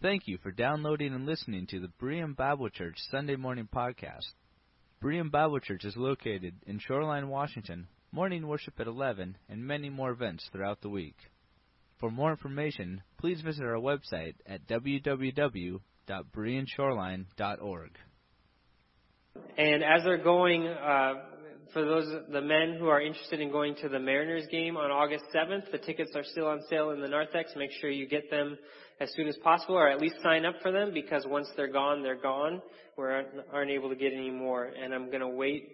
Thank you for downloading and listening to the Berean Bible Church Sunday Morning Podcast. Berean Bible Church is located in Shoreline, Washington, morning worship at 11, and many more events throughout the week. For more information, please visit our website at www.bereanshoreline.org. And as they're going, uh, for those the men who are interested in going to the Mariners game on August 7th, the tickets are still on sale in the narthex. Make sure you get them as soon as possible, or at least sign up for them, because once they're gone, they're gone. We aren't, able to get any more. And I'm going to wait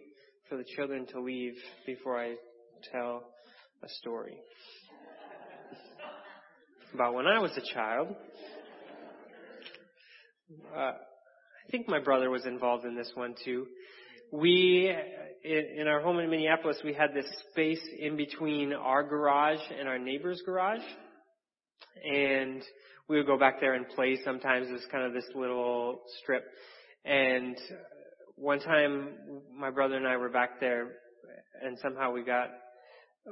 for the children to leave before I tell a story about when I was a child. Uh, I think my brother was involved in this one too. We, in our home in Minneapolis, we had this space in between our garage and our neighbor's garage. And we would go back there and play sometimes. It's kind of this little strip. And one time, my brother and I were back there, and somehow we got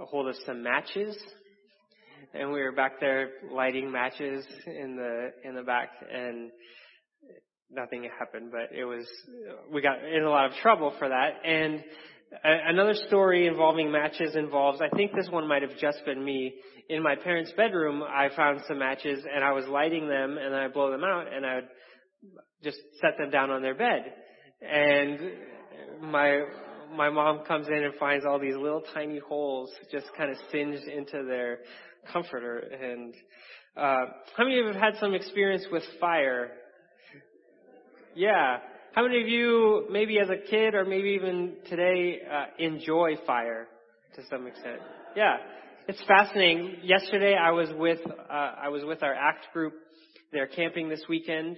a hold of some matches. And we were back there lighting matches in the in the back, and nothing happened. But it was we got in a lot of trouble for that. And another story involving matches involves. I think this one might have just been me in my parents' bedroom, I found some matches and I was lighting them and I blow them out and I would just set them down on their bed. And my my mom comes in and finds all these little tiny holes just kind of singed into their comforter. And uh, how many of you have had some experience with fire? Yeah. How many of you, maybe as a kid or maybe even today, uh, enjoy fire to some extent? Yeah. It's fascinating. Yesterday I was with uh, I was with our ACT group. They're camping this weekend,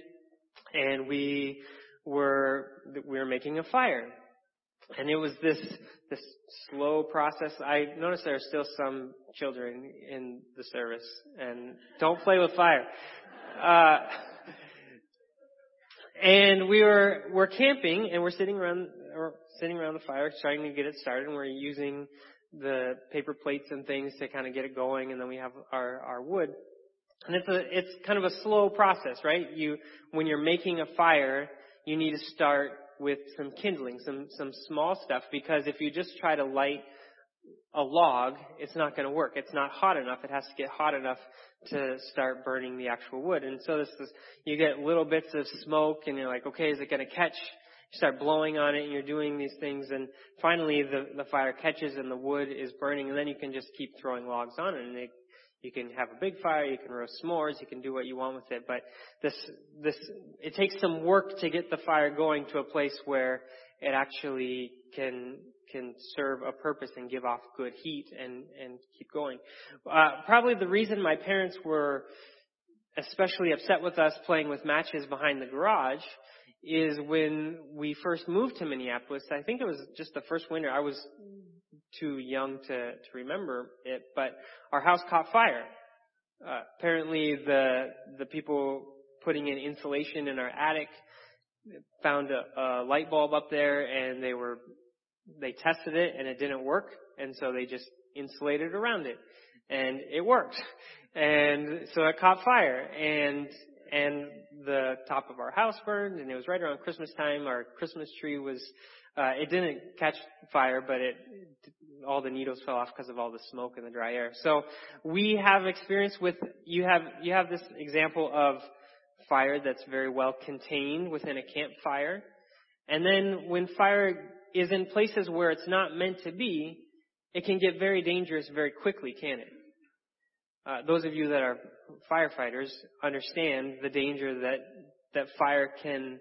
and we were we were making a fire, and it was this this slow process. I noticed there are still some children in the service, and don't play with fire. Uh, and we were we're camping, and we're sitting around or sitting around the fire, trying to get it started, and we're using the paper plates and things to kind of get it going, and then we have our, our wood. And it's a, it's kind of a slow process, right? You, when you're making a fire, you need to start with some kindling, some, some small stuff, because if you just try to light a log, it's not going to work. It's not hot enough. It has to get hot enough to start burning the actual wood. And so this is, you get little bits of smoke and you're like, okay, is it going to catch? You start blowing on it and you're doing these things and finally the, the fire catches and the wood is burning and then you can just keep throwing logs on it and it, you can have a big fire, you can roast s'mores, you can do what you want with it, but this, this, it takes some work to get the fire going to a place where it actually can, can serve a purpose and give off good heat and, and keep going. Uh, probably the reason my parents were especially upset with us playing with matches behind the garage is when we first moved to Minneapolis. I think it was just the first winter. I was too young to, to remember it, but our house caught fire. Uh, apparently the, the people putting in insulation in our attic found a, a light bulb up there and they were, they tested it and it didn't work and so they just insulated around it and it worked. And so it caught fire and and the top of our house burned, and it was right around Christmas time. Our Christmas tree was, uh, it didn't catch fire, but it, all the needles fell off because of all the smoke and the dry air. So we have experience with, you have, you have this example of fire that's very well contained within a campfire. And then when fire is in places where it's not meant to be, it can get very dangerous very quickly, can it? Uh, those of you that are firefighters understand the danger that that fire can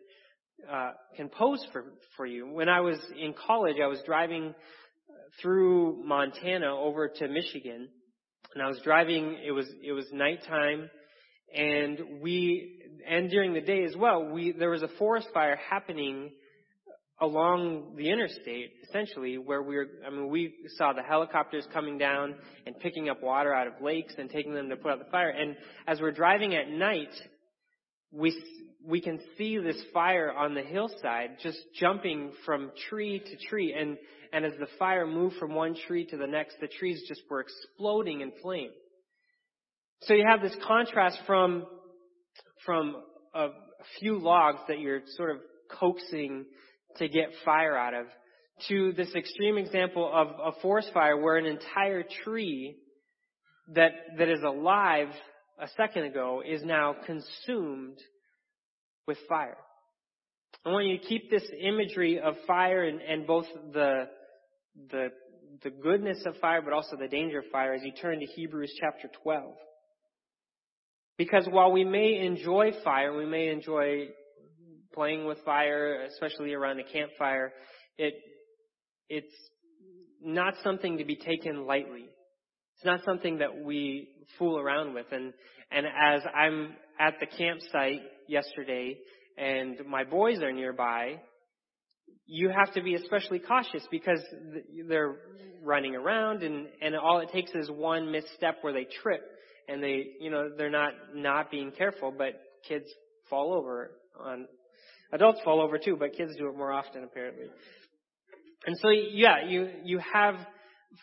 uh, can pose for for you. When I was in college, I was driving through Montana over to Michigan, and I was driving. It was it was nighttime, and we and during the day as well. We there was a forest fire happening along the interstate, essentially, where we were, I mean, we saw the helicopters coming down and picking up water out of lakes and taking them to put out the fire. And as we're driving at night, we, we can see this fire on the hillside just jumping from tree to tree. And, and as the fire moved from one tree to the next, the trees just were exploding in flame. So you have this contrast from from a few logs that you're sort of coaxing to get fire out of to this extreme example of a forest fire where an entire tree that, that is alive a second ago is now consumed with fire. I want you to keep this imagery of fire and, and both the, the, the goodness of fire, but also the danger of fire as you turn to Hebrews chapter 12. Because while we may enjoy fire, we may enjoy playing with fire, especially around a campfire, it, it's not something to be taken lightly. It's not something that we fool around with. And, and as I'm at the campsite yesterday and my boys are nearby, you have to be especially cautious because they're running around and, and all it takes is one misstep where they trip and they, you know, they're not, not being careful, but kids fall over on, adults fall over too, but kids do it more often apparently. And so, yeah, you, you have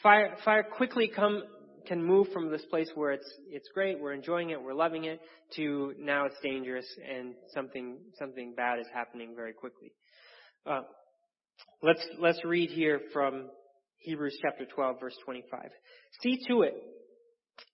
fire, fire quickly come, can move from this place where it's, it's great, we're enjoying it, we're loving it, to now it's dangerous and something, something bad is happening very quickly. Uh, let's, let's read here from Hebrews chapter 12 verse 25. See to it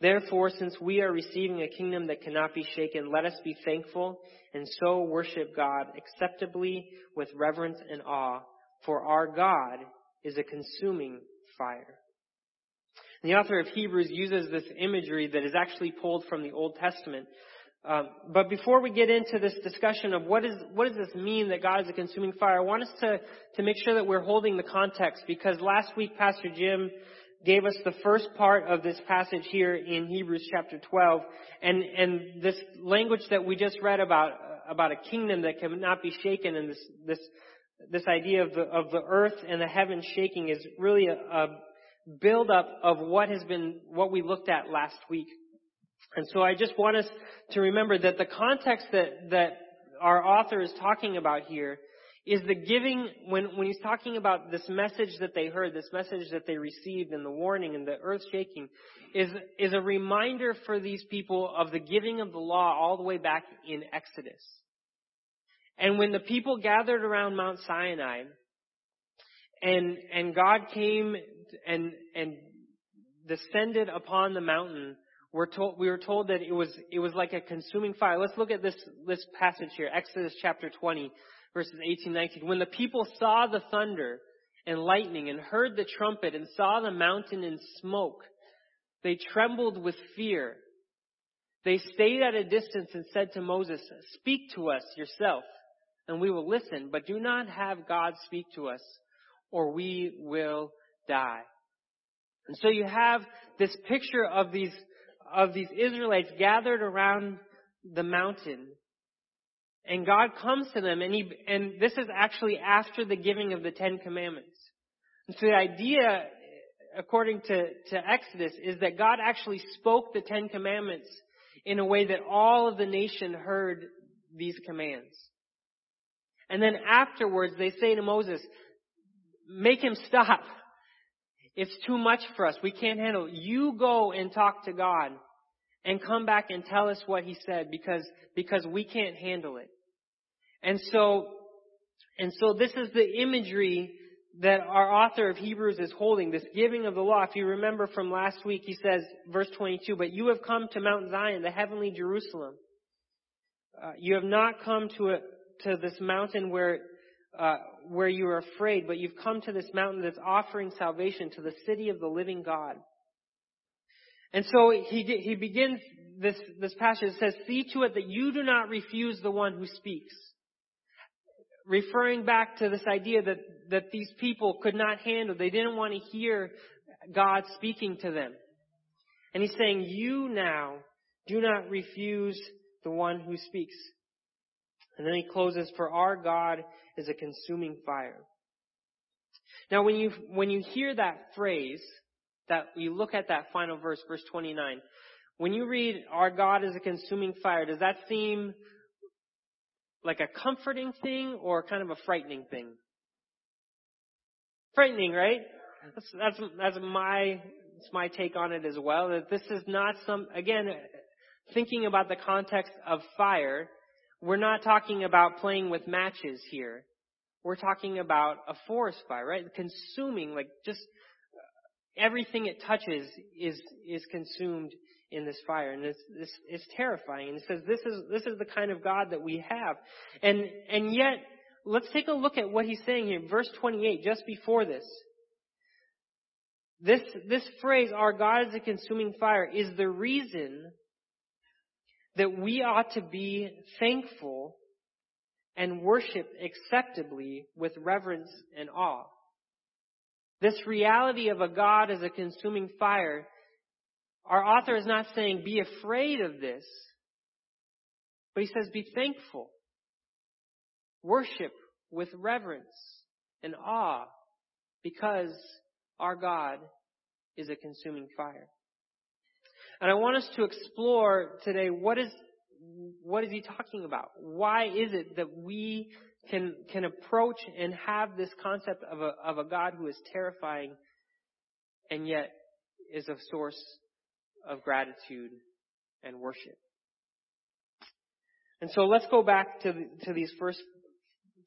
Therefore, since we are receiving a kingdom that cannot be shaken, let us be thankful and so worship God acceptably with reverence and awe, for our God is a consuming fire. The author of Hebrews uses this imagery that is actually pulled from the Old Testament. Um, but before we get into this discussion of what is what does this mean that God is a consuming fire, I want us to to make sure that we're holding the context because last week Pastor Jim gave us the first part of this passage here in Hebrews chapter 12, and and this language that we just read about about a kingdom that cannot be shaken, and this this this idea of the of the earth and the heavens shaking is really a, a build up of what has been, what we looked at last week. And so I just want us to remember that the context that, that our author is talking about here is the giving, when, when he's talking about this message that they heard, this message that they received and the warning and the earth shaking, is, is a reminder for these people of the giving of the law all the way back in Exodus. And when the people gathered around Mount Sinai, and, and God came and, and descended upon the mountain, we're told, we were told that it was, it was like a consuming fire. Let's look at this, this passage here, Exodus chapter 20, verses 18, 19. When the people saw the thunder and lightning and heard the trumpet and saw the mountain in smoke, they trembled with fear. They stayed at a distance and said to Moses, Speak to us yourself, and we will listen, but do not have God speak to us, or we will die. And so you have this picture of these, of these Israelites gathered around the mountain. And God comes to them and he, and this is actually after the giving of the Ten Commandments. And so the idea, according to, to Exodus, is that God actually spoke the Ten Commandments in a way that all of the nation heard these commands. And then afterwards they say to Moses, make him stop. It's too much for us. We can't handle it. You go and talk to God and come back and tell us what he said because, because we can't handle it. And so, and so this is the imagery that our author of Hebrews is holding, this giving of the law. If you remember from last week, he says, verse 22, but you have come to Mount Zion, the heavenly Jerusalem. Uh, you have not come to a, to this mountain where uh, where you are afraid, but you've come to this mountain that's offering salvation to the city of the living God. And so he, he begins this, this passage. It says, see to it that you do not refuse the one who speaks. Referring back to this idea that, that these people could not handle, they didn't want to hear God speaking to them. And he's saying, you now do not refuse the one who speaks. And then he closes, for our God is a consuming fire. Now when you, when you hear that phrase, that you look at that final verse, verse 29, when you read, our God is a consuming fire, does that seem like a comforting thing or kind of a frightening thing? Frightening, right? That's, that's, that's my, that's my take on it as well. That this is not some, again, thinking about the context of fire, we're not talking about playing with matches here. We're talking about a forest fire, right? Consuming, like just everything it touches is, is consumed in this fire. And it's, terrifying. And it says this is, this is the kind of God that we have. And, and yet, let's take a look at what he's saying here. Verse 28, just before this. This, this phrase, our God is a consuming fire, is the reason that we ought to be thankful and worship acceptably with reverence and awe. This reality of a God as a consuming fire, our author is not saying be afraid of this, but he says be thankful. Worship with reverence and awe because our God is a consuming fire. And I want us to explore today what is what is he talking about? Why is it that we can can approach and have this concept of a of a God who is terrifying and yet is a source of gratitude and worship? And so let's go back to to these first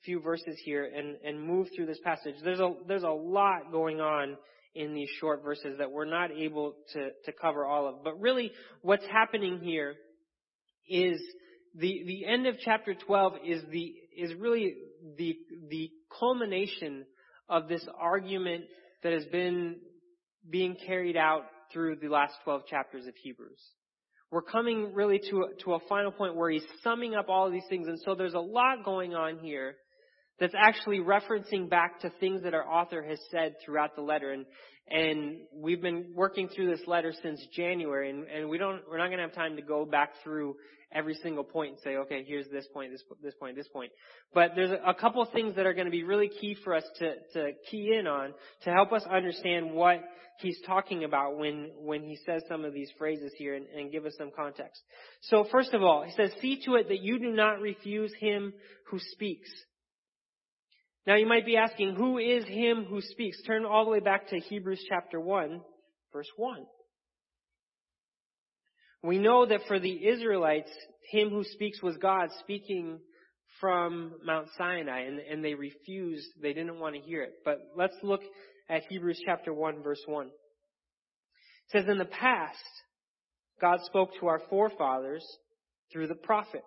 few verses here and, and move through this passage. There's a, there's a lot going on in these short verses that we're not able to, to cover all of. But really, what's happening here is the, the end of chapter 12 is the, is really the, the culmination of this argument that has been being carried out through the last 12 chapters of Hebrews. We're coming really to to a final point where he's summing up all of these things. And so there's a lot going on here that's actually referencing back to things that our author has said throughout the letter. And, and we've been working through this letter since January, and, and we don't, we're not going to have time to go back through every single point and say, okay, here's this point, this, this point, this point. But there's a couple things that are going to be really key for us to, to key in on to help us understand what he's talking about when, when he says some of these phrases here and, and give us some context. So first of all, he says, see to it that you do not refuse him who speaks. Now you might be asking, who is him who speaks? Turn all the way back to Hebrews chapter 1, verse 1. We know that for the Israelites, him who speaks was God speaking from Mount Sinai, and, and they refused, they didn't want to hear it. But let's look at Hebrews chapter 1, verse 1. It says, In the past, God spoke to our forefathers through the prophets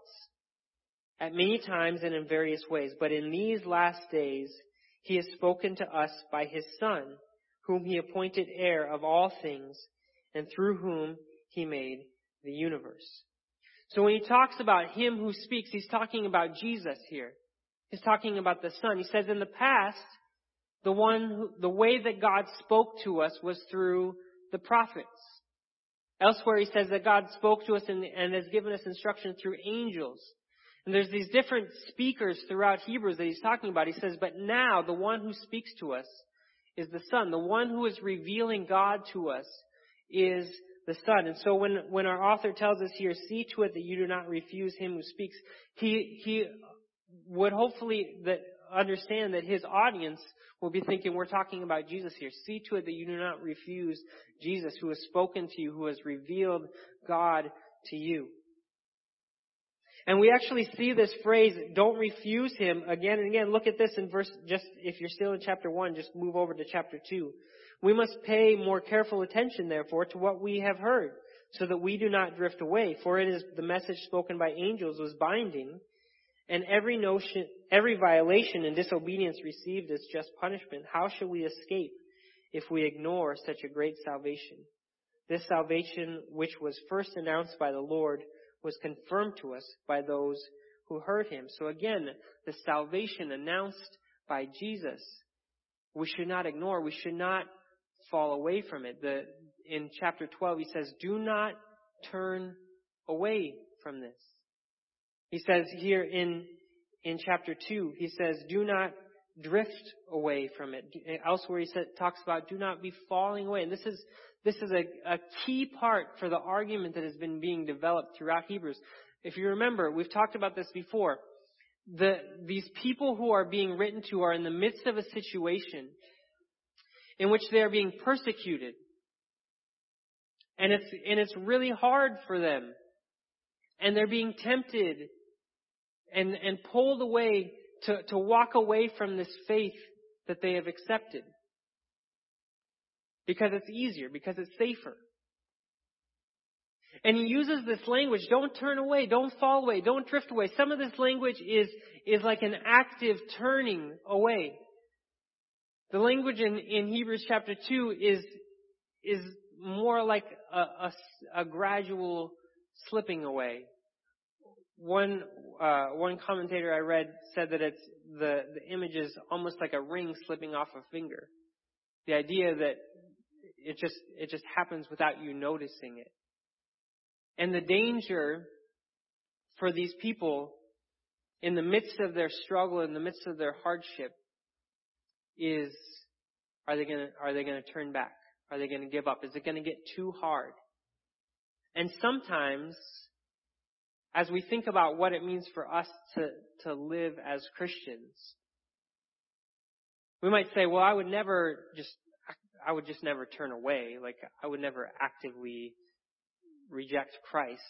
at many times and in various ways, but in these last days he has spoken to us by his Son, whom he appointed heir of all things, and through whom he made the universe. So when he talks about him who speaks, he's talking about Jesus here. He's talking about the Son. He says in the past, the one, who, the way that God spoke to us was through the prophets. Elsewhere he says that God spoke to us and, and has given us instruction through angels. And there's these different speakers throughout Hebrews that he's talking about. He says, but now the one who speaks to us is the Son. The one who is revealing God to us is the Son. And so when, when our author tells us here, see to it that you do not refuse him who speaks, he, he would hopefully that understand that his audience will be thinking we're talking about Jesus here. See to it that you do not refuse Jesus who has spoken to you, who has revealed God to you. And we actually see this phrase, don't refuse him, again and again. Look at this in verse, just, if you're still in chapter 1, just move over to chapter 2. We must pay more careful attention, therefore, to what we have heard, so that we do not drift away. For it is the message spoken by angels was binding, and every notion, every violation and disobedience received as just punishment. How shall we escape if we ignore such a great salvation? This salvation, which was first announced by the Lord, was confirmed to us by those who heard him. So again, the salvation announced by Jesus, we should not ignore, we should not fall away from it. The, in chapter 12, he says, do not turn away from this. He says here in, in chapter 2, he says, do not drift away from it. Elsewhere he said, talks about do not be falling away. And this is, this is a, a key part for the argument that has been being developed throughout Hebrews. If you remember, we've talked about this before. The, these people who are being written to are in the midst of a situation in which they are being persecuted. And it's, and it's really hard for them. And they're being tempted and, and pulled away to, to walk away from this faith that they have accepted. Because it's easier, because it's safer. And he uses this language, don't turn away, don't fall away, don't drift away. Some of this language is, is like an active turning away. The language in, in Hebrews chapter 2 is, is more like a, a, a gradual slipping away. One, uh, one commentator I read said that it's, the, the image is almost like a ring slipping off a finger. The idea that it just, it just happens without you noticing it. And the danger for these people in the midst of their struggle, in the midst of their hardship, is are they to are they to turn back? Are they to give up? Is it to get too hard? And sometimes, as we think about what it means for us to, to live as Christians, we might say, well, I would never just, I would just never turn away. Like, I would never actively reject Christ.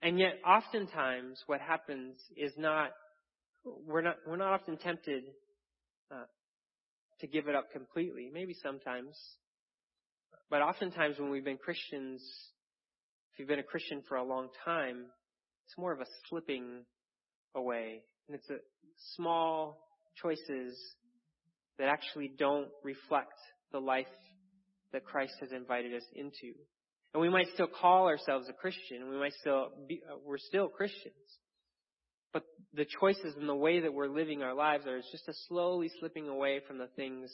And yet, oftentimes, what happens is not, we're not, we're not often tempted uh, to give it up completely. Maybe sometimes. But oftentimes when we've been Christians, if you've been a Christian for a long time, it's more of a slipping away. And it's a small choices that actually don't reflect the life that Christ has invited us into. And we might still call ourselves a Christian. We might still be, uh, we're still Christians. But the choices and the way that we're living our lives are just a slowly slipping away from the things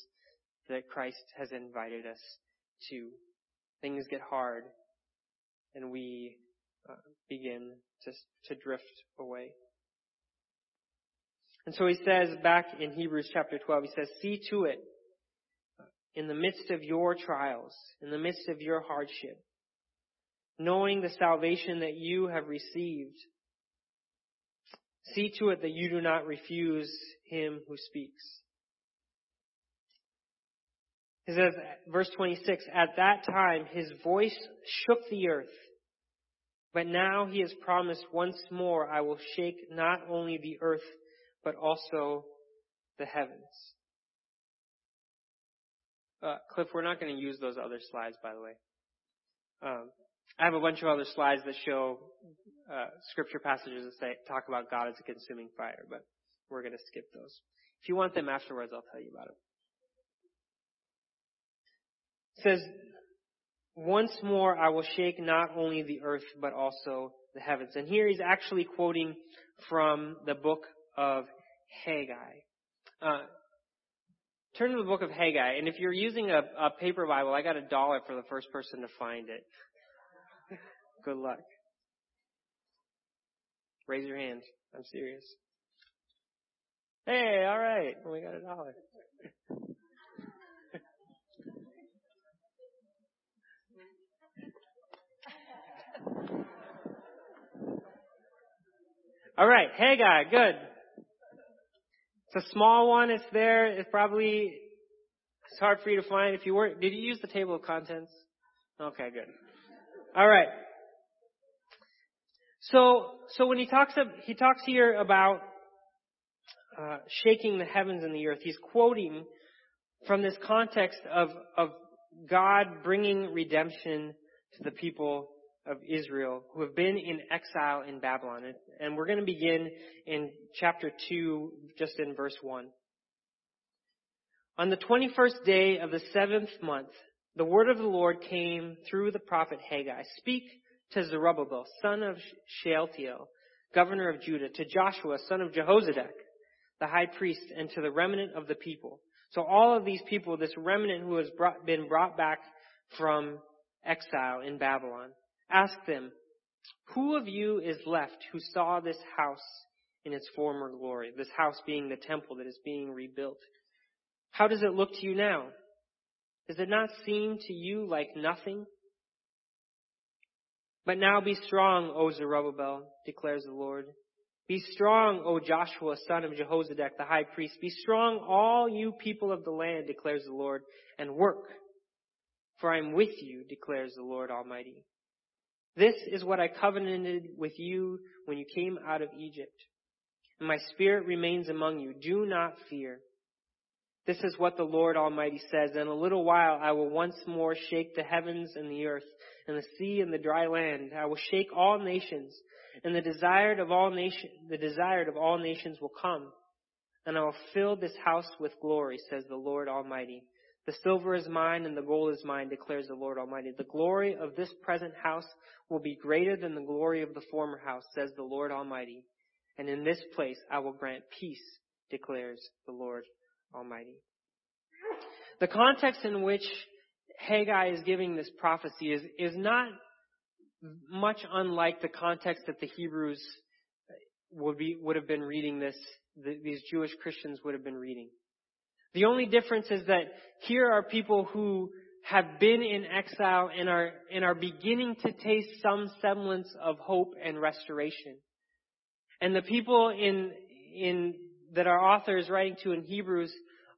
that Christ has invited us to. Things get hard and we uh, begin to, to drift away. And so he says back in Hebrews chapter 12, he says, see to it in the midst of your trials, in the midst of your hardship, knowing the salvation that you have received, See to it that you do not refuse him who speaks. He says, verse 26, at that time his voice shook the earth, but now he has promised once more, I will shake not only the earth, but also the heavens. Uh, Cliff, we're not going to use those other slides, by the way. Um, I have a bunch of other slides that show uh, scripture passages that say talk about God as a consuming fire, but we're going to skip those. If you want them afterwards, I'll tell you about it. Says, once more I will shake not only the earth, but also the heavens. And here he's actually quoting from the book of Haggai. Uh, turn to the book of Haggai, and if you're using a, a paper Bible, I got a dollar for the first person to find it. Good luck. Raise your hand. I'm serious. Hey, all right. We got a dollar. all right. Hey, guy. Good. It's a small one. It's there. It's probably it's hard for you to find. If you were, did you use the table of contents? Okay, good. All right. So, so when he talks, of, he talks here about uh, shaking the heavens and the earth, he's quoting from this context of, of God bringing redemption to the people of Israel who have been in exile in Babylon. And we're going to begin in chapter 2, just in verse 1. On the 21st day of the seventh month, the word of the Lord came through the prophet Haggai. Speak to Zerubbabel, son of Shealtiel, governor of Judah, to Joshua, son of Jehozadak, the high priest, and to the remnant of the people. So all of these people, this remnant who has brought, been brought back from exile in Babylon, ask them, who of you is left who saw this house in its former glory. This house being the temple that is being rebuilt. How does it look to you now? Does it not seem to you like nothing? But now be strong, O Zerubbabel, declares the Lord. Be strong, O Joshua, son of Jehozadak, the high priest. Be strong, all you people of the land, declares the Lord, and work. For I am with you, declares the Lord Almighty. This is what I covenanted with you when you came out of Egypt. And my spirit remains among you. Do not fear. This is what the Lord Almighty says. In a little while I will once more shake the heavens and the earth and the sea and the dry land. I will shake all nations and the desired of all the desired of all nations will come. And I will fill this house with glory, says the Lord Almighty. The silver is mine and the gold is mine, declares the Lord Almighty. The glory of this present house will be greater than the glory of the former house, says the Lord Almighty. And in this place I will grant peace, declares the Lord Almighty. The context in which Haggai is giving this prophecy is, is not much unlike the context that the Hebrews would be, would have been reading this, the, these Jewish Christians would have been reading. The only difference is that here are people who have been in exile and are, and are beginning to taste some semblance of hope and restoration. And the people in, in, that our author is writing to in Hebrews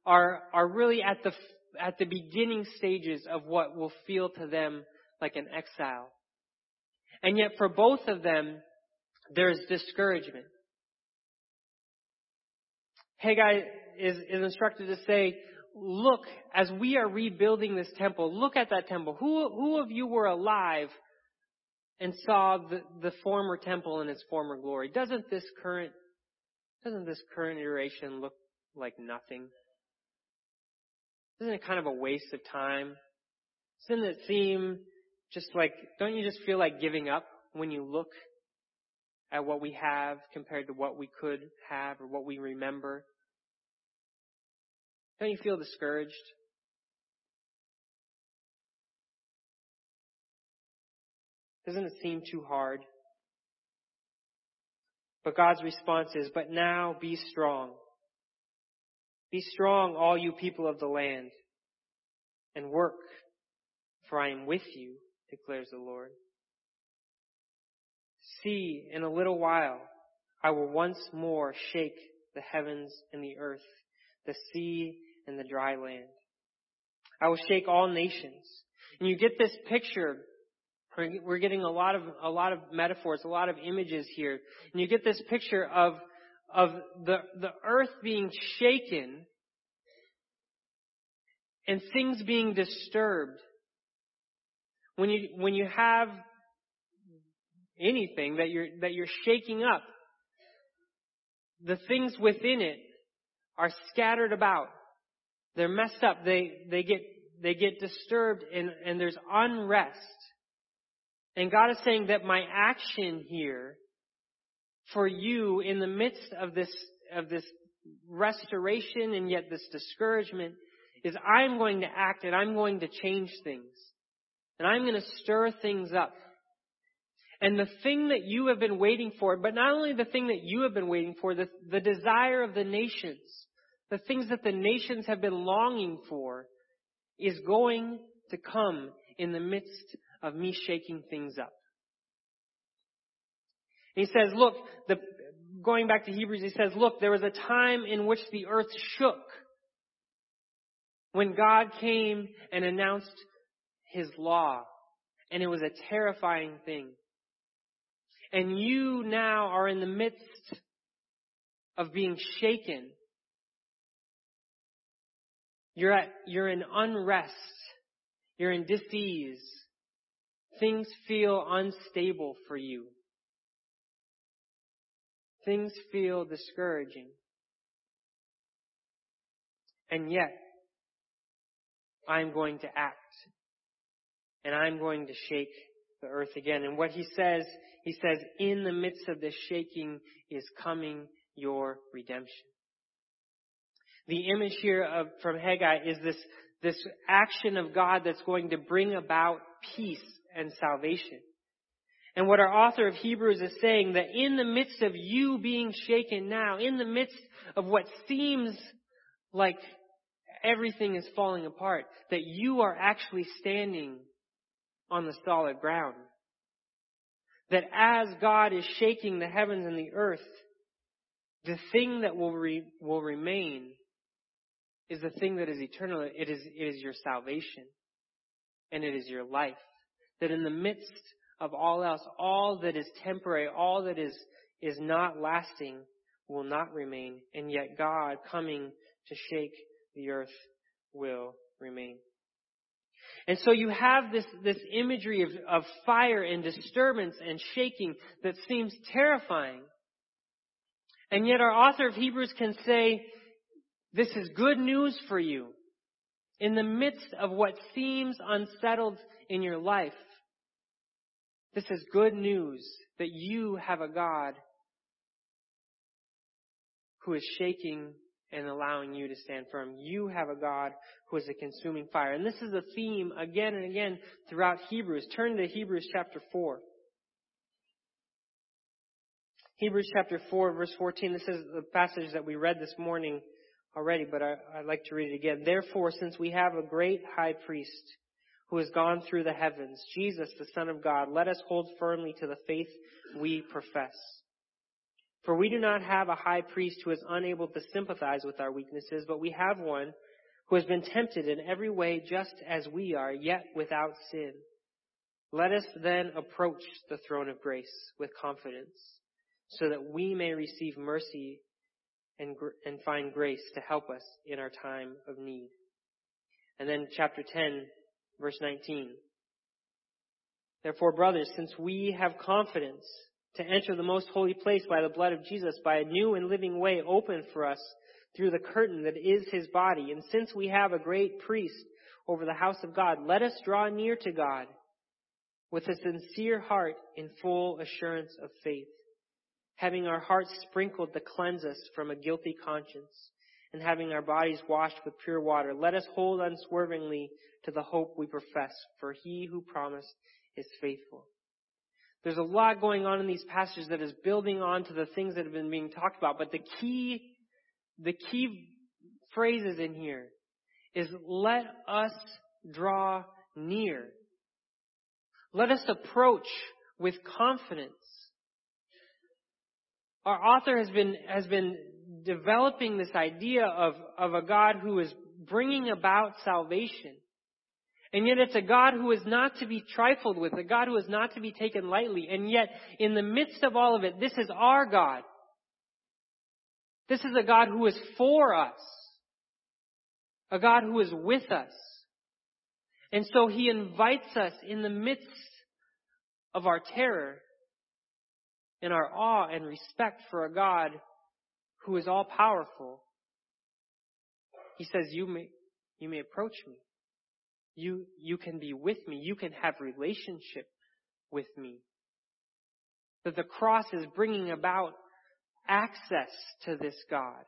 are, are really at the, at the beginning stages of what will feel to them like an exile. And yet for both of them, there's discouragement. Haggai is, is instructed to say, look, as we are rebuilding this temple, look at that temple. Who, who of you were alive and saw the, the former temple in its former glory? Doesn't this current, doesn't this current iteration look like nothing? Isn't it kind of a waste of time? Doesn't it seem just like, don't you just feel like giving up when you look at what we have compared to what we could have or what we remember? Don't you feel discouraged? Doesn't it seem too hard? But God's response is, but now be strong. Be strong, all you people of the land, and work, for I am with you, declares the Lord. See, in a little while, I will once more shake the heavens and the earth, the sea and the dry land. I will shake all nations. And you get this picture. We're getting a lot of, a lot of metaphors, a lot of images here. And you get this picture of, of the, the earth being shaken and things being disturbed. When you, when you have anything that you're, that you're shaking up, the things within it are scattered about. They're messed up. They, they get, they get disturbed and, and there's unrest. And God is saying that my action here for you in the midst of this, of this restoration and yet this discouragement is I'm going to act and I'm going to change things. And I'm going to stir things up. And the thing that you have been waiting for, but not only the thing that you have been waiting for, the, the desire of the nations, the things that the nations have been longing for is going to come in the midst of me shaking things up. he says, look, the, going back to Hebrews, he says, look, there was a time in which the earth shook when God came and announced his law. And it was a terrifying thing. And you now are in the midst of being shaken you're at, you're in unrest. You're in disease. Things feel unstable for you. Things feel discouraging. And yet, I'm going to act. And I'm going to shake the earth again. And what he says, he says, in the midst of this shaking is coming your redemption. The image here of, from Haggai is this, this action of God that's going to bring about peace and salvation. And what our author of Hebrews is saying that in the midst of you being shaken now, in the midst of what seems like everything is falling apart, that you are actually standing on the solid ground. That as God is shaking the heavens and the earth, the thing that will re, will remain is the thing that is eternal. It is, it is your salvation. And it is your life. That in the midst of all else, all that is temporary, all that is, is not lasting will not remain. And yet God coming to shake the earth will remain. And so you have this, this imagery of, of fire and disturbance and shaking that seems terrifying. And yet our author of Hebrews can say, this is good news for you. In the midst of what seems unsettled in your life, this is good news that you have a God who is shaking and allowing you to stand firm. You have a God who is a consuming fire. And this is a theme again and again throughout Hebrews. Turn to Hebrews chapter 4. Hebrews chapter 4 verse 14. This is the passage that we read this morning already, but I, would like to read it again. Therefore, since we have a great high priest who has gone through the heavens, Jesus, the Son of God, let us hold firmly to the faith we profess. For we do not have a high priest who is unable to sympathize with our weaknesses, but we have one who has been tempted in every way just as we are, yet without sin. Let us then approach the throne of grace with confidence, so that we may receive mercy and, and find grace to help us in our time of need. And then chapter 10, verse 19. Therefore, brothers, since we have confidence to enter the most holy place by the blood of Jesus, by a new and living way opened for us through the curtain that is his body. And since we have a great priest over the house of God, let us draw near to God with a sincere heart in full assurance of faith, having our hearts sprinkled to cleanse us from a guilty conscience, and having our bodies washed with pure water. Let us hold unswervingly to the hope we profess, for he who promised is faithful. There's a lot going on in these passages that is building on to the things that have been being talked about. But the key, the key phrases in here is let us draw near. Let us approach with confidence. Our author has been, has been developing this idea of, of a God who is bringing about salvation. And yet it's a God who is not to be trifled with, a God who is not to be taken lightly. And yet, in the midst of all of it, this is our God. This is a God who is for us. A God who is with us. And so He invites us in the midst of our terror, in our awe and respect for a God who is all powerful. He says, you may, you may approach me. You, you can be with me. You can have relationship with me. That the cross is bringing about access to this God.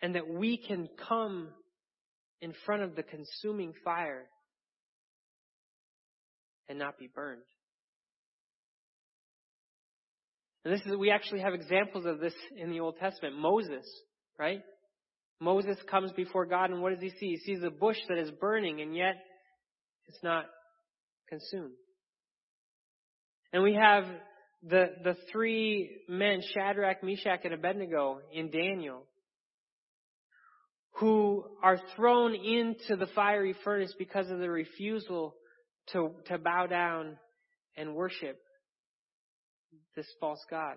And that we can come in front of the consuming fire and not be burned. And this is, we actually have examples of this in the Old Testament. Moses, right? Moses comes before God and what does he see? He sees a bush that is burning and yet it's not consumed. And we have the, the three men, Shadrach, Meshach, and Abednego in Daniel, who are thrown into the fiery furnace because of the refusal to, to bow down and worship this false God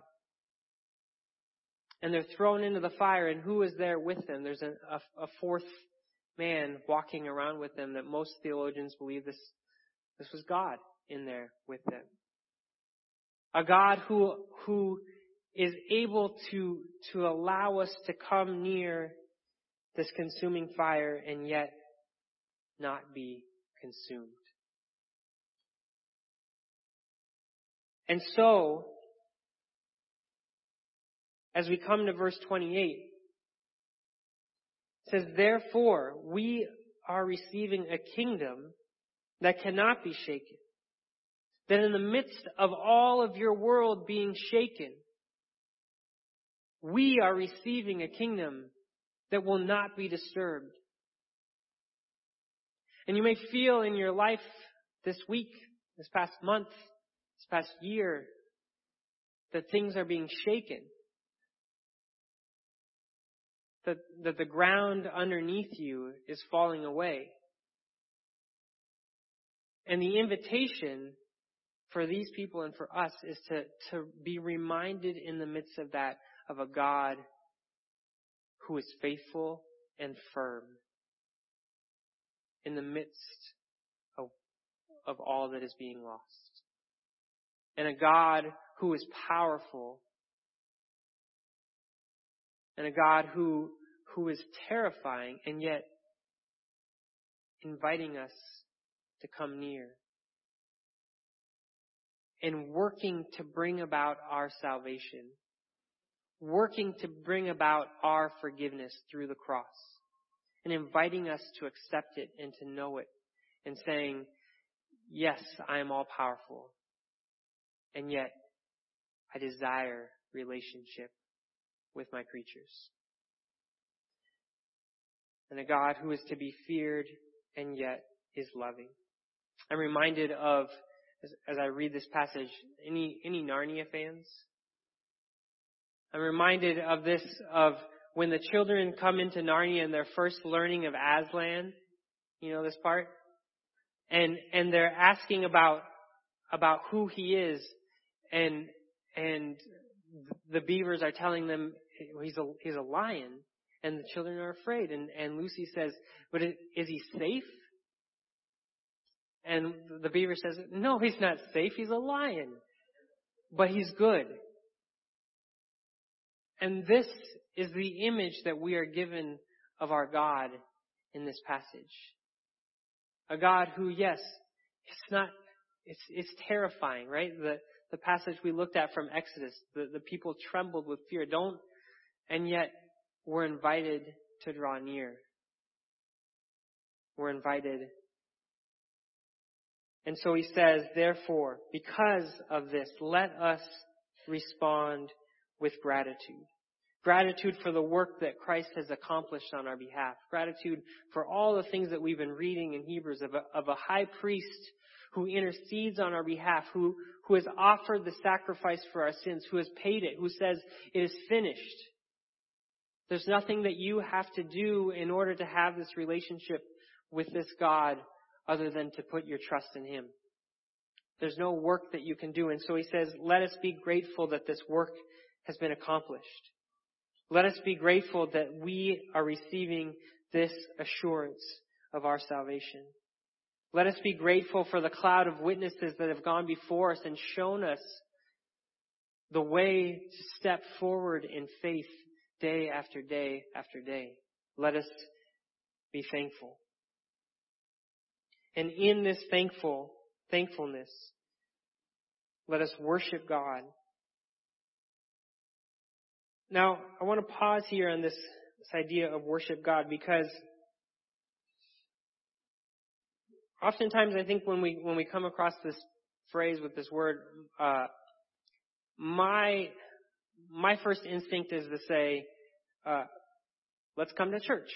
and they're thrown into the fire, and who is there with them? There's a, a, a fourth man walking around with them that most theologians believe this, this was God in there with them. A God who, who is able to, to allow us to come near this consuming fire and yet not be consumed. And so, as we come to verse 28. It says, Therefore, we are receiving a kingdom that cannot be shaken. That in the midst of all of your world being shaken, we are receiving a kingdom that will not be disturbed. And you may feel in your life this week, this past month, this past year, that things are being shaken. That, that the ground underneath you is falling away. And the invitation for these people and for us is to, to be reminded in the midst of that of a God who is faithful and firm in the midst of, of all that is being lost. And a God who is powerful. And a God who, who is terrifying and yet inviting us to come near. And working to bring about our salvation. Working to bring about our forgiveness through the cross. And inviting us to accept it and to know it. And saying, yes, I am all powerful. And yet, I desire relationship with my creatures. And a God who is to be feared and yet is loving. I'm reminded of, as, as I read this passage, any, any Narnia fans? I'm reminded of this, of when the children come into Narnia and their first learning of Aslan. You know this part? And, and they're asking about, about who he is. And, and the beavers are telling them he's a, he's a lion. And the children are afraid. And, and Lucy says, but is he safe? And the beaver says, no, he's not safe. He's a lion. But he's good. And this is the image that we are given of our God in this passage. A God who, yes, it's not, it's, it's terrifying, right? The, the passage we looked at from Exodus, the, the people trembled with fear. Don't, and yet we're invited to draw near. We're invited and so he says, therefore, because of this, let us respond with gratitude. Gratitude for the work that Christ has accomplished on our behalf. Gratitude for all the things that we've been reading in Hebrews of a, of a high priest who intercedes on our behalf, who, who has offered the sacrifice for our sins, who has paid it, who says it is finished. There's nothing that you have to do in order to have this relationship with this God other than to put your trust in Him. There's no work that you can do. And so he says, let us be grateful that this work has been accomplished. Let us be grateful that we are receiving this assurance of our salvation. Let us be grateful for the cloud of witnesses that have gone before us and shown us the way to step forward in faith day after day after day. Let us be thankful. And in this thankful, thankfulness, let us worship God. Now, I want to pause here on this, this idea of worship God because oftentimes I think when we when we come across this phrase with this word, uh, my my first instinct is to say, uh, "Let's come to church,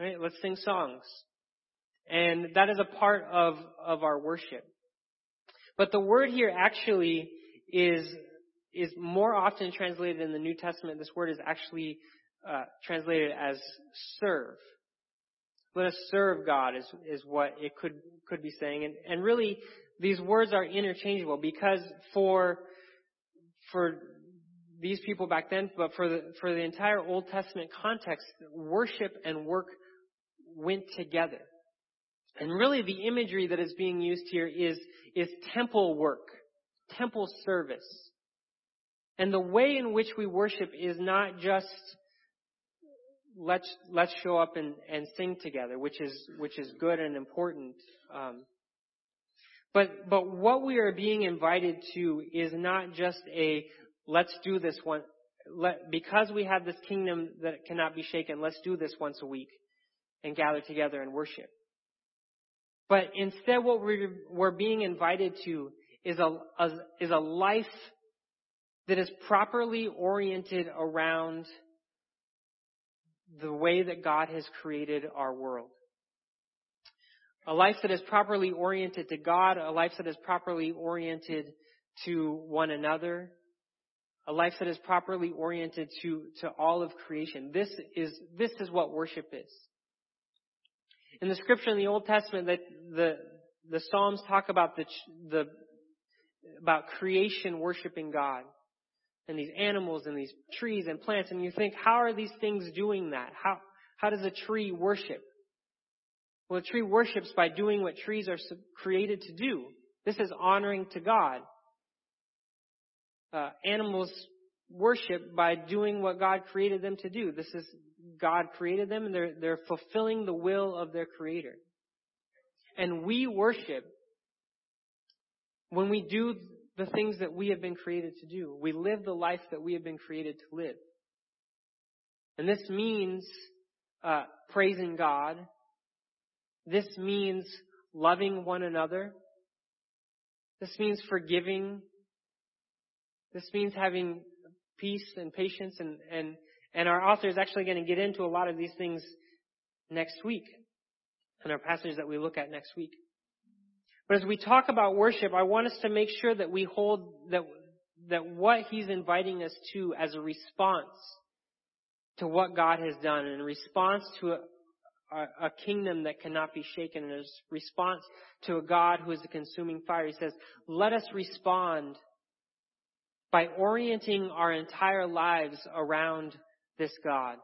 right? Let's sing songs, and that is a part of, of our worship. But the word here actually is, is more often translated in the New Testament. This word is actually uh, translated as serve. Let us serve God is, is what it could, could be saying. And, and really, these words are interchangeable because for, for these people back then, but for the, for the entire Old Testament context, worship and work went together. And really the imagery that is being used here is, is temple work, temple service. And the way in which we worship is not just let's let's show up and, and sing together, which is which is good and important. Um, but but what we are being invited to is not just a let's do this one let, because we have this kingdom that cannot be shaken. Let's do this once a week and gather together and worship. But instead what we're, being invited to is a, a is a life that is properly oriented around the way that God has created our world. A life that is properly oriented to God, a life that is properly oriented to one another, a life that is properly oriented to, to all of creation. This is, this is what worship is. In the scripture in the Old Testament, that the, the Psalms talk about the, the, about creation worshiping God. And these animals and these trees and plants. And you think, how are these things doing that? How, how does a tree worship? Well, a tree worships by doing what trees are created to do. This is honoring to God uh, animals worship by doing what God created them to do. This is God created them and they're, they're fulfilling the will of their creator. And we worship when we do the things that we have been created to do. We live the life that we have been created to live. And this means uh, praising God. This means loving one another. This means forgiving this means having peace and patience and, and, and our author is actually going to get into a lot of these things next week in our passage that we look at next week. But as we talk about worship, I want us to make sure that we hold that, that what he's inviting us to as a response to what God has done, in response to a, a, a kingdom that cannot be shaken, in a response to a God who is a consuming fire, he says, let us respond by orienting our entire lives around this God.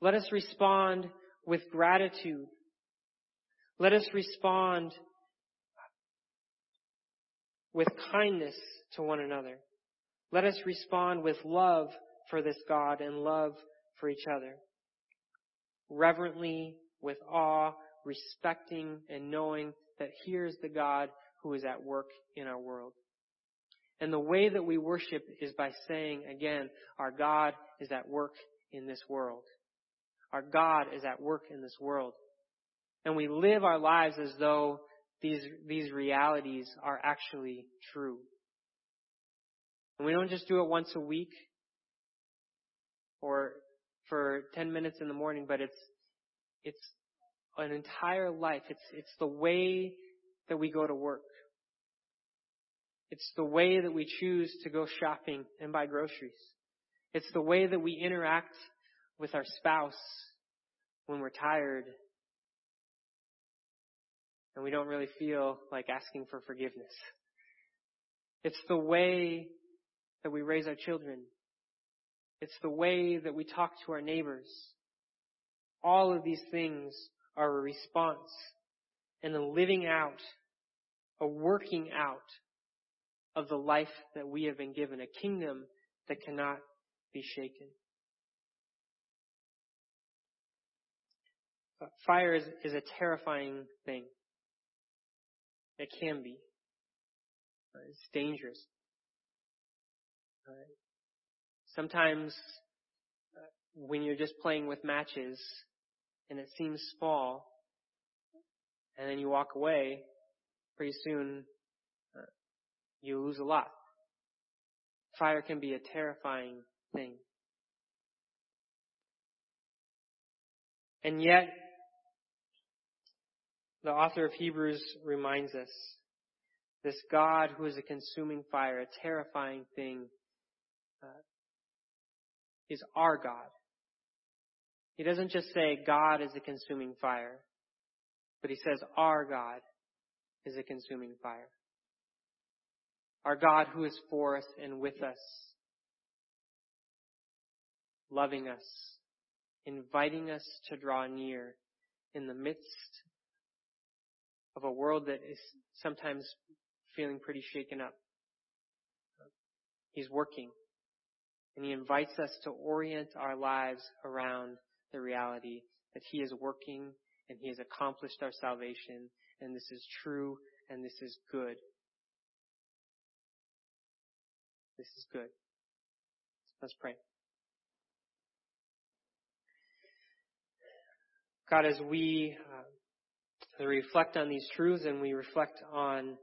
Let us respond with gratitude. Let us respond with kindness to one another. Let us respond with love for this God and love for each other. Reverently, with awe, respecting and knowing that here's the God who is at work in our world. And the way that we worship is by saying again, our God is at work in this world. Our God is at work in this world. And we live our lives as though these, these realities are actually true. And we don't just do it once a week or for 10 minutes in the morning, but it's, it's an entire life. It's, it's the way that we go to work. It's the way that we choose to go shopping and buy groceries. It's the way that we interact with our spouse when we're tired and we don't really feel like asking for forgiveness. It's the way that we raise our children. It's the way that we talk to our neighbors. All of these things are a response and a living out, a working out of the life that we have been given, a kingdom that cannot be shaken. Fire is, is a terrifying thing. It can be. It's dangerous. Sometimes uh, when you're just playing with matches and it seems small, and then you walk away, pretty soon you lose a lot. Fire can be a terrifying thing. And yet, the author of Hebrews reminds us this God who is a consuming fire, a terrifying thing, uh, is our God. He doesn't just say God is a consuming fire, but he says our God is a consuming fire. Our God who is for us and with us, loving us, inviting us to draw near in the midst of a world that is sometimes feeling pretty shaken up. He's working and he invites us to orient our lives around the reality that he is working and he has accomplished our salvation and this is true and this is good This is good. Let's pray. God, as we uh, reflect on these truths and we reflect on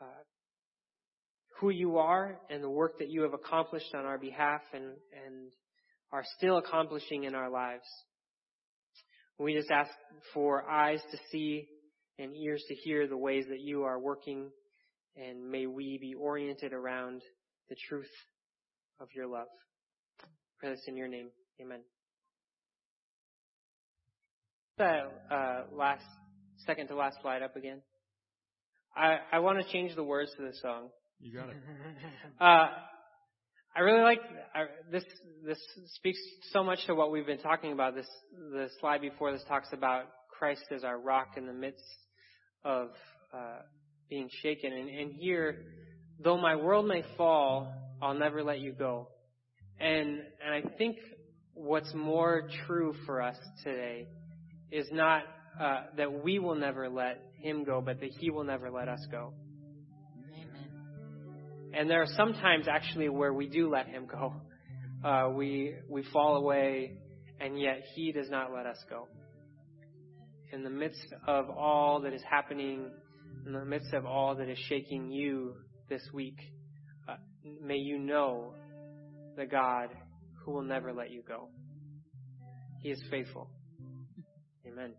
uh, who you are and the work that you have accomplished on our behalf and, and are still accomplishing in our lives. We just ask for eyes to see and ears to hear the ways that you are working, and may we be oriented around the truth of your love. Pray this in your name. Amen. The uh, last, second to last slide up again. I, I want to change the words to this song. You got it. Uh, I really like I, this. This speaks so much to what we've been talking about. This the slide before this talks about Christ as our rock in the midst of uh, being shaken, and, and here, though my world may fall, I'll never let you go. And and I think what's more true for us today is not uh, that we will never let Him go, but that He will never let us go. Amen. And there are some times actually where we do let him go. Uh, we we fall away, and yet he does not let us go. In the midst of all that is happening, in the midst of all that is shaking you this week, uh, may you know the God who will never let you go. He is faithful. Amen.